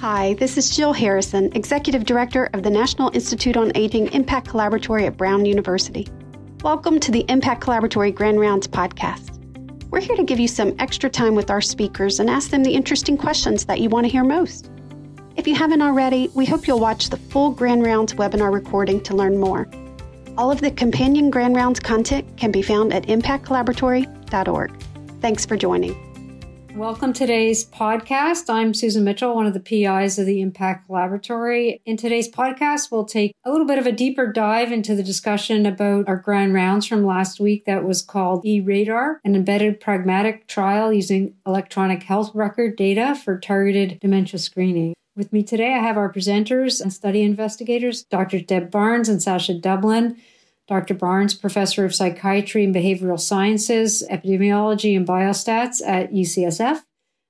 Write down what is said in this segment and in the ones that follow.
Hi, this is Jill Harrison, Executive Director of the National Institute on Aging Impact Collaboratory at Brown University. Welcome to the Impact Collaboratory Grand Rounds podcast. We're here to give you some extra time with our speakers and ask them the interesting questions that you want to hear most. If you haven't already, we hope you'll watch the full Grand Rounds webinar recording to learn more. All of the companion Grand Rounds content can be found at impactcollaboratory.org. Thanks for joining. Welcome to today's podcast. I'm Susan Mitchell, one of the PIs of the Impact Collaboratory. In today's podcast, we'll take a little bit of a deeper dive into the discussion about our grand rounds from last week that was called eRadar, an embedded pragmatic trial using electronic health record data for targeted dementia screening. With me today, I have our presenters and study investigators, Dr. Deb Barnes and Sascha Dublin. Dr. Barnes, professor of psychiatry and behavioral sciences, epidemiology, and biostats at UCSF,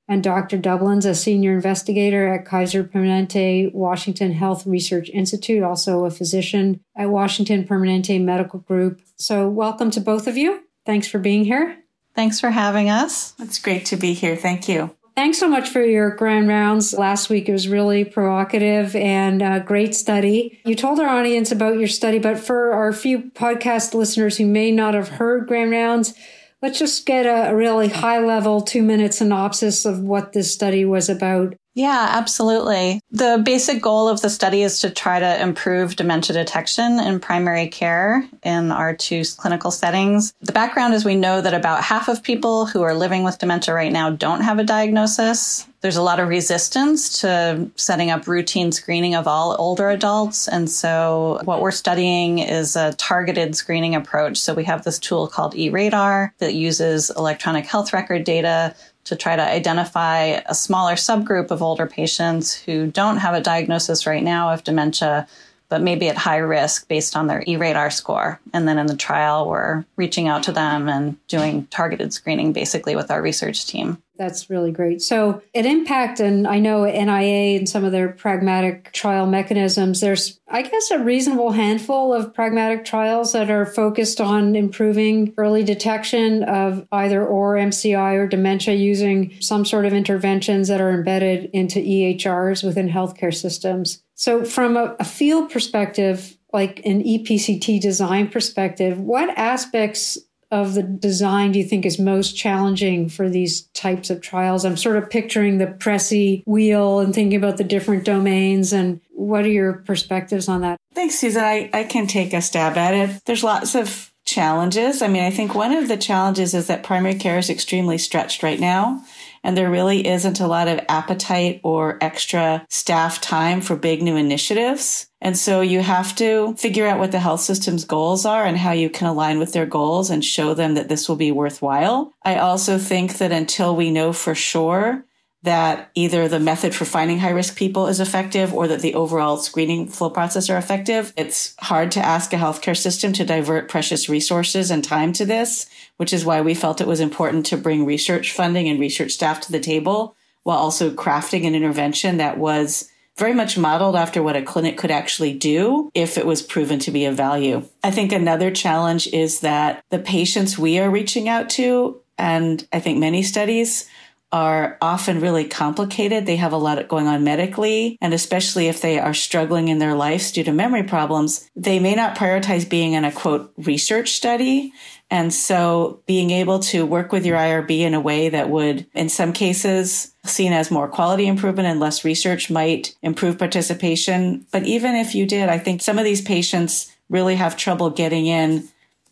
and Dr. Dublin's a senior investigator at Kaiser Permanente Washington Health Research Institute, also a physician at Washington Permanente Medical Group. So, welcome to both of you. Thanks for being here. Thanks for having us. It's great to be here. Thank you. Thanks so much for your grand rounds last week. It was really provocative and a great study. You told our audience about your study, but for our few podcast listeners who may not have heard grand rounds, let's just get a, a really high level two minute synopsis of what this study was about. Yeah, absolutely. The basic goal of the study is to try to improve dementia detection in primary care in our two clinical settings. The background is we know that about half of people who are living with dementia right now don't have a diagnosis. There's a lot of resistance to setting up routine screening of all older adults. And so what we're studying is a targeted screening approach. So we have this tool called eRadar that uses electronic health record data to try to identify a smaller subgroup of older patients who don't have a diagnosis right now of dementia, but maybe at high risk based on their eRadar score. And then in the trial, we're reaching out to them and doing targeted screening basically with our research team. That's really great. So, at Impact, and I know NIA and some of their pragmatic trial mechanisms, there's, I guess, a reasonable handful of pragmatic trials that are focused on improving early detection of either or MCI or dementia using some sort of interventions that are embedded into EHRs within healthcare systems. So, from a, a field perspective, like an EPCT design perspective, what aspects of the design do you think is most challenging for these types of trials? I'm sort of picturing the PRECIS wheel and thinking about the different domains. And what are your perspectives on that? Thanks, Susan. I, I can take a stab at it. There's lots of challenges. I mean, I think one of the challenges is that primary care is extremely stretched right now and there really isn't a lot of appetite or extra staff time for big new initiatives. And so you have to figure out what the health system's goals are and how you can align with their goals and show them that this will be worthwhile. I also think that until we know for sure that either the method for finding high risk people is effective or that the overall screening flow process are effective. It's hard to ask a healthcare system to divert precious resources and time to this, which is why we felt it was important to bring research funding and research staff to the table while also crafting an intervention that was very much modeled after what a clinic could actually do if it was proven to be of value. I think another challenge is that the patients we are reaching out to, and I think many studies are often really complicated. They have a lot going on medically, and especially if they are struggling in their lives due to memory problems, they may not prioritize being in a quote research study. And so being able to work with your IRB in a way that would, in some cases, seen as more quality improvement and less research might improve participation. But even if you did, I think some of these patients really have trouble getting in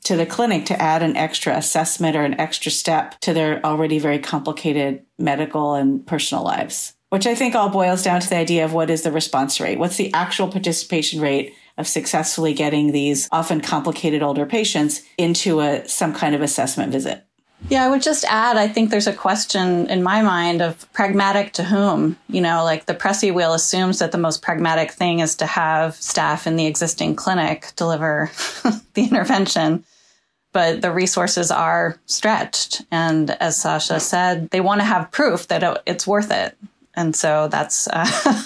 to the clinic to add an extra assessment or an extra step to their already very complicated medical and personal lives, which I think all boils down to the idea of what is the response rate? What's the actual participation rate of successfully getting these often complicated older patients into a, some kind of assessment visit? Yeah, I would just add, I think there's a question in my mind of pragmatic to whom. You know, like the PRECIS wheel assumes that the most pragmatic thing is to have staff in the existing clinic deliver the intervention but the resources are stretched. And as Sascha said, they want to have proof that it's worth it. And so that's, uh,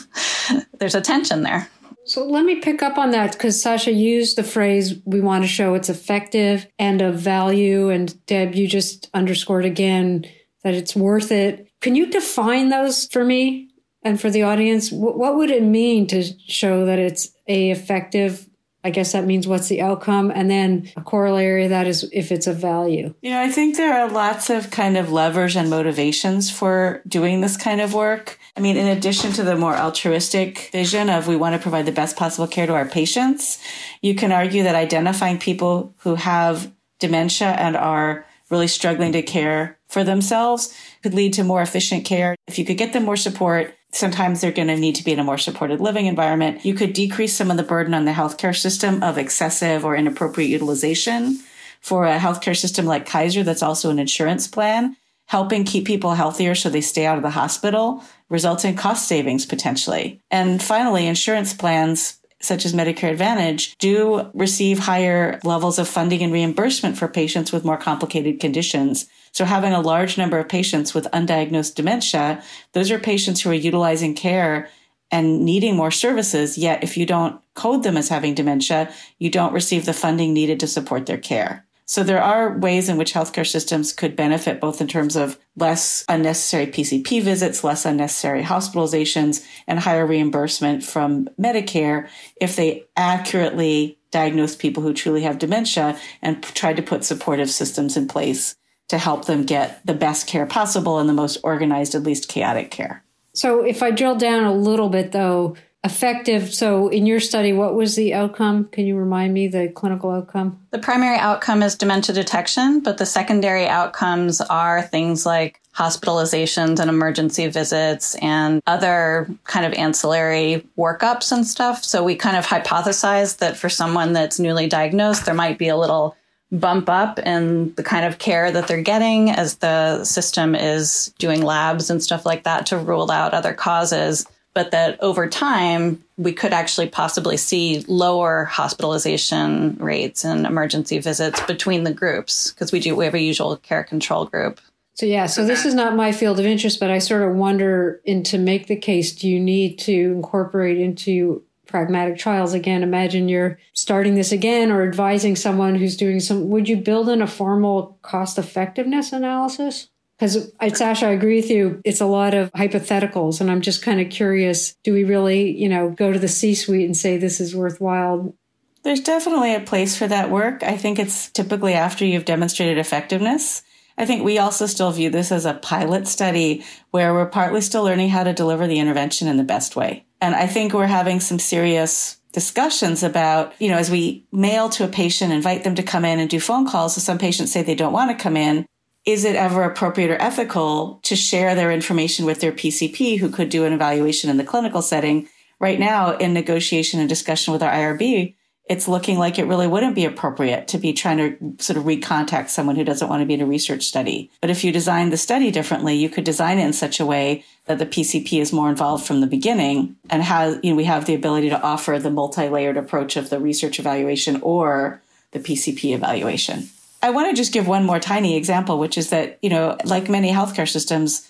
there's a tension there. So let me pick up on that because Sascha used the phrase, we want to show it's effective and of value. And Deb, you just underscored again that it's worth it. Can you define those for me? And for the audience, what would it mean to show that it's a effective I guess that means what's the outcome? And then a corollary of that is if it's a value. You know, I think there are lots of kind of levers and motivations for doing this kind of work. I mean, in addition to the more altruistic vision of we want to provide the best possible care to our patients, you can argue that identifying people who have dementia and are really struggling to care for themselves could lead to more efficient care. If you could get them more support, sometimes they're going to need to be in a more supported living environment. You could decrease some of the burden on the healthcare system of excessive or inappropriate utilization. For a healthcare system like Kaiser, that's also an insurance plan, helping keep people healthier so they stay out of the hospital results in cost savings potentially. And finally, insurance plans such as Medicare Advantage, do receive higher levels of funding and reimbursement for patients with more complicated conditions. So having a large number of patients with undiagnosed dementia, those are patients who are utilizing care and needing more services. Yet if you don't code them as having dementia, you don't receive the funding needed to support their care. So there are ways in which healthcare systems could benefit both in terms of less unnecessary PCP visits, less unnecessary hospitalizations, and higher reimbursement from Medicare if they accurately diagnose people who truly have dementia and try to put supportive systems in place to help them get the best care possible and the most organized, at least chaotic care. So if I drill down a little bit though, effective. So, in your study, what was the outcome? Can you remind me the clinical outcome? The primary outcome is dementia detection, but the secondary outcomes are things like hospitalizations and emergency visits and other kind of ancillary workups and stuff. So, we kind of hypothesized that for someone that's newly diagnosed, there might be a little bump up in the kind of care that they're getting as the system is doing labs and stuff like that to rule out other causes but that over time we could actually possibly see lower hospitalization rates and emergency visits between the groups because we do we have a usual care control group. So yeah, so this is not my field of interest, but I sort of wonder and to make the case, do you need to incorporate into pragmatic trials again? Imagine you're starting this again or advising someone who's doing some would you build in a formal cost effectiveness analysis? Because Sascha, I agree with you. It's a lot of hypotheticals. And I'm just kind of curious do we really, you know, go to the C suite and say this is worthwhile? There's definitely a place for that work. I think it's typically after you've demonstrated effectiveness. I think we also still view this as a pilot study where we're partly still learning how to deliver the intervention in the best way. And I think we're having some serious discussions about, you know, as we mail to a patient, invite them to come in and do phone calls. So some patients say they don't want to come in is it ever appropriate or ethical to share their information with their PCP who could do an evaluation in the clinical setting? Right now, in negotiation and discussion with our IRB, it's looking like it really wouldn't be appropriate to be trying to sort of recontact someone who doesn't want to be in a research study. But if you design the study differently, you could design it in such a way that the PCP is more involved from the beginning and has, you know, we have the ability to offer the multi-layered approach of the research evaluation or the PCP evaluation. I want to just give one more tiny example, which is that, you know, like many healthcare systems,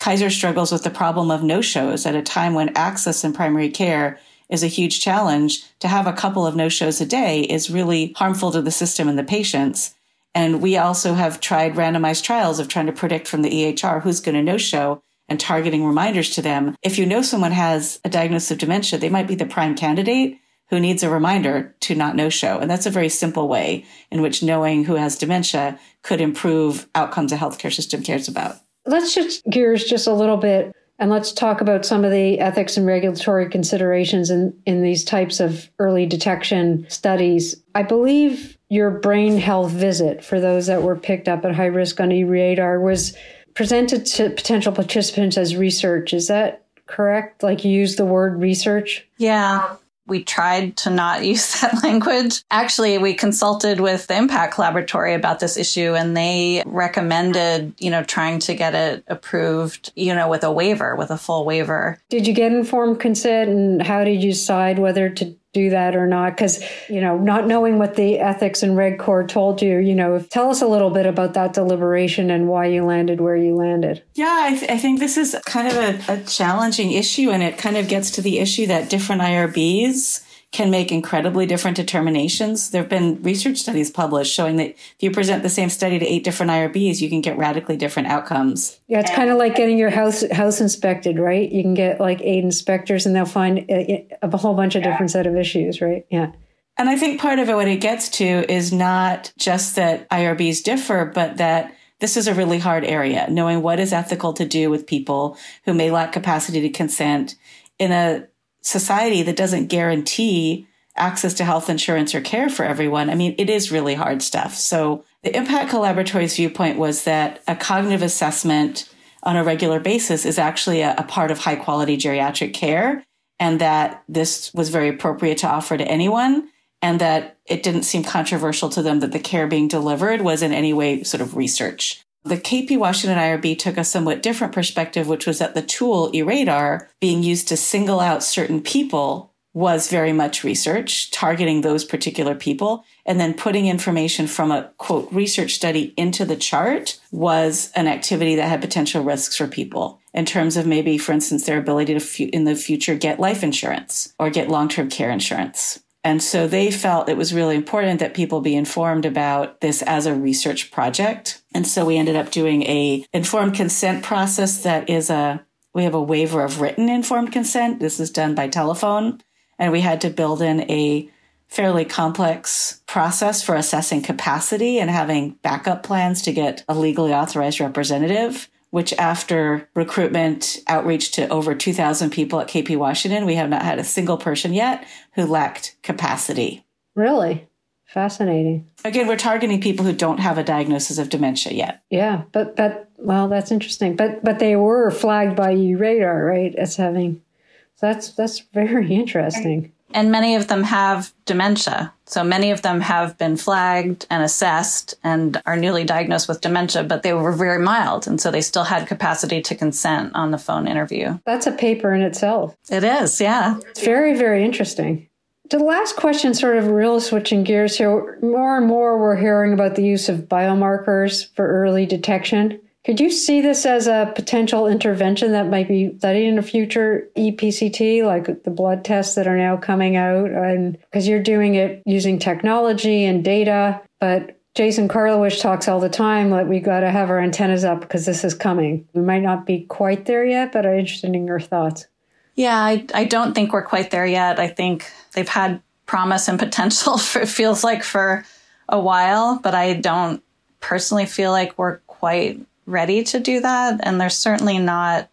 Kaiser struggles with the problem of no shows at a time when access in primary care is a huge challenge. To have a couple of no shows a day is really harmful to the system and the patients. And we also have tried randomized trials of trying to predict from the EHR who's going to no show and targeting reminders to them. If you know someone has a diagnosis of dementia, they might be the prime candidate who needs a reminder to not no show. And that's a very simple way in which knowing who has dementia could improve outcomes a healthcare system cares about. Let's shift gears just a little bit and let's talk about some of the ethics and regulatory considerations in, in these types of early detection studies. I believe your brain health visit for those that were picked up at high risk on e-radar was presented to potential participants as research. Is that correct? Like you use the word research? Yeah we tried to not use that language. Actually, we consulted with the Impact Collaboratory about this issue and they recommended, you know, trying to get it approved, you know, with a waiver, with a full waiver. Did you get informed consent and how did you decide whether to do that or not because you know not knowing what the ethics and reg core told you you know tell us a little bit about that deliberation and why you landed where you landed. Yeah i, th- I think this is kind of a, a challenging issue and it kind of gets to the issue that different irbs can make incredibly different determinations. There have been research studies published showing that if you present the same study to eight different IRBs, you can get radically different outcomes. Yeah, it's kind of like getting your house house inspected, right? You can get like eight inspectors, and they'll find uh, a, a whole bunch of different set of issues, right? Yeah. And I think part of it, what it gets to, is not just that IRBs differ, but that this is a really hard area, knowing what is ethical to do with people who may lack capacity to consent in a society that doesn't guarantee access to health insurance or care for everyone. I mean, it is really hard stuff. So the Impact Collaboratory's viewpoint was that a cognitive assessment on a regular basis is actually a, a part of high quality geriatric care and that this was very appropriate to offer to anyone and that it didn't seem controversial to them that the care being delivered was in any way sort of research. The KP Washington IRB took a somewhat different perspective, which was that the tool eRadar being used to single out certain people was very much research, targeting those particular people, and then putting information from a quote research study into the chart was an activity that had potential risks for people in terms of maybe, for instance, their ability to in the future get life insurance or get long term care insurance. And so they felt it was really important that people be informed about this as a research project. And so we ended up doing a informed consent process that is a, we have a waiver of written informed consent. This is done by telephone. And we had to build in a fairly complex process for assessing capacity and having backup plans to get a legally authorized representative which after recruitment outreach to over 2000 people at KP Washington, we have not had a single person yet who lacked capacity. Really? Fascinating. Again, we're targeting people who don't have a diagnosis of dementia yet. Yeah, but but well, that's interesting. But but they were flagged by radar, right, as having so that's that's very interesting. And many of them have dementia. So many of them have been flagged and assessed and are newly diagnosed with dementia, but they were very mild. And so they still had capacity to consent on the phone interview. That's a paper in itself. It is, yeah. It's very, very interesting. The last question, sort of real switching gears here. More and more, we're hearing about the use of biomarkers for early detection. Could you see this as a potential intervention that might be studied in a future EPCT, like the blood tests that are now coming out? And because you're doing it using technology and data, but Jason Karlawish talks all the time that we got to have our antennas up because this is coming. We might not be quite there yet, but I'm interested in your thoughts. Yeah, I, I don't think we're quite there yet. I think they've had promise and potential for, it feels like for a while, but I don't personally feel like we're quite ready to do that. And they're certainly not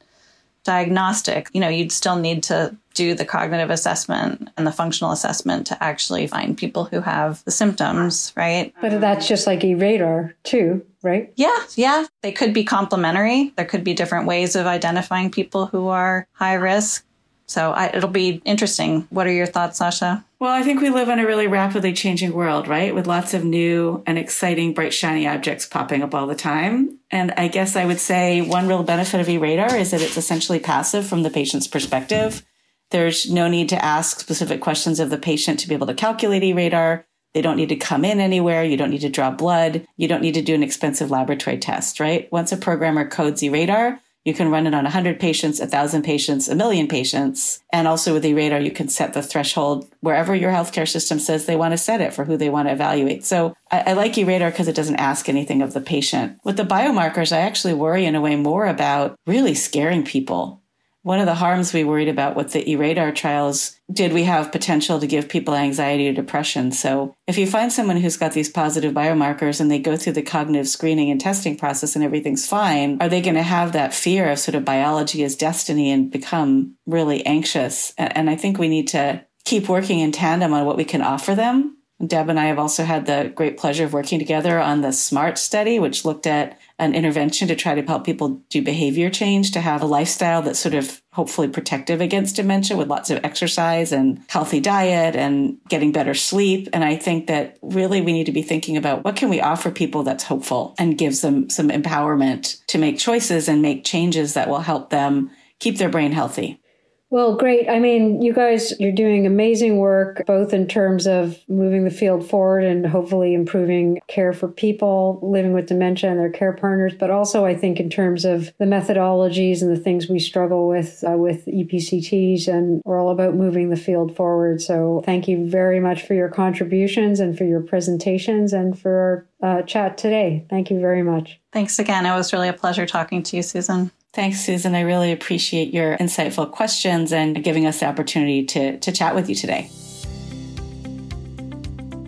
diagnostic. You know, you'd still need to do the cognitive assessment and the functional assessment to actually find people who have the symptoms, right? But that's just like eRadar, too, right? Yeah, yeah. They could be complementary. There could be different ways of identifying people who are high risk. So I, it'll be interesting. What are your thoughts, Sascha? Well, I think we live in a really rapidly changing world, right? With lots of new and exciting, bright, shiny objects popping up all the time. And I guess I would say one real benefit of eRadar is that it's essentially passive from the patient's perspective. There's no need to ask specific questions of the patient to be able to calculate eRadar. They don't need to come in anywhere. You don't need to draw blood. You don't need to do an expensive laboratory test, right? Once a programmer codes eRadar, you can run it on 100 patients, 1,000 patients, a million patients. And also with eRadar, you can set the threshold wherever your healthcare system says they want to set it for who they want to evaluate. So I, I like eRadar because it doesn't ask anything of the patient. With the biomarkers, I actually worry in a way more about really scaring people one of the harms we worried about with the eRadar trials, did we have potential to give people anxiety or depression? So if you find someone who's got these positive biomarkers and they go through the cognitive screening and testing process and everything's fine, are they going to have that fear of sort of biology as destiny and become really anxious? And I think we need to keep working in tandem on what we can offer them. Deb and I have also had the great pleasure of working together on the SMARRT study, which looked at an intervention to try to help people do behavior change to have a lifestyle that's sort of hopefully protective against dementia with lots of exercise and healthy diet and getting better sleep. And I think that really we need to be thinking about what can we offer people that's hopeful and gives them some empowerment to make choices and make changes that will help them keep their brain healthy. Well, great. I mean, you guys, you're doing amazing work, both in terms of moving the field forward and hopefully improving care for people living with dementia and their care partners, but also I think in terms of the methodologies and the things we struggle with uh, with EPCTs, and we're all about moving the field forward. So thank you very much for your contributions and for your presentations and for our uh, chat today. Thank you very much. Thanks again. It was really a pleasure talking to you, Susan. Thanks, Susan. I really appreciate your insightful questions and giving us the opportunity to, to chat with you today.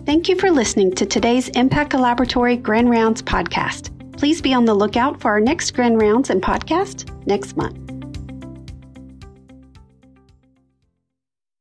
Thank you for listening to today's Impact Collaboratory Grand Rounds podcast. Please be on the lookout for our next Grand Rounds and podcast next month.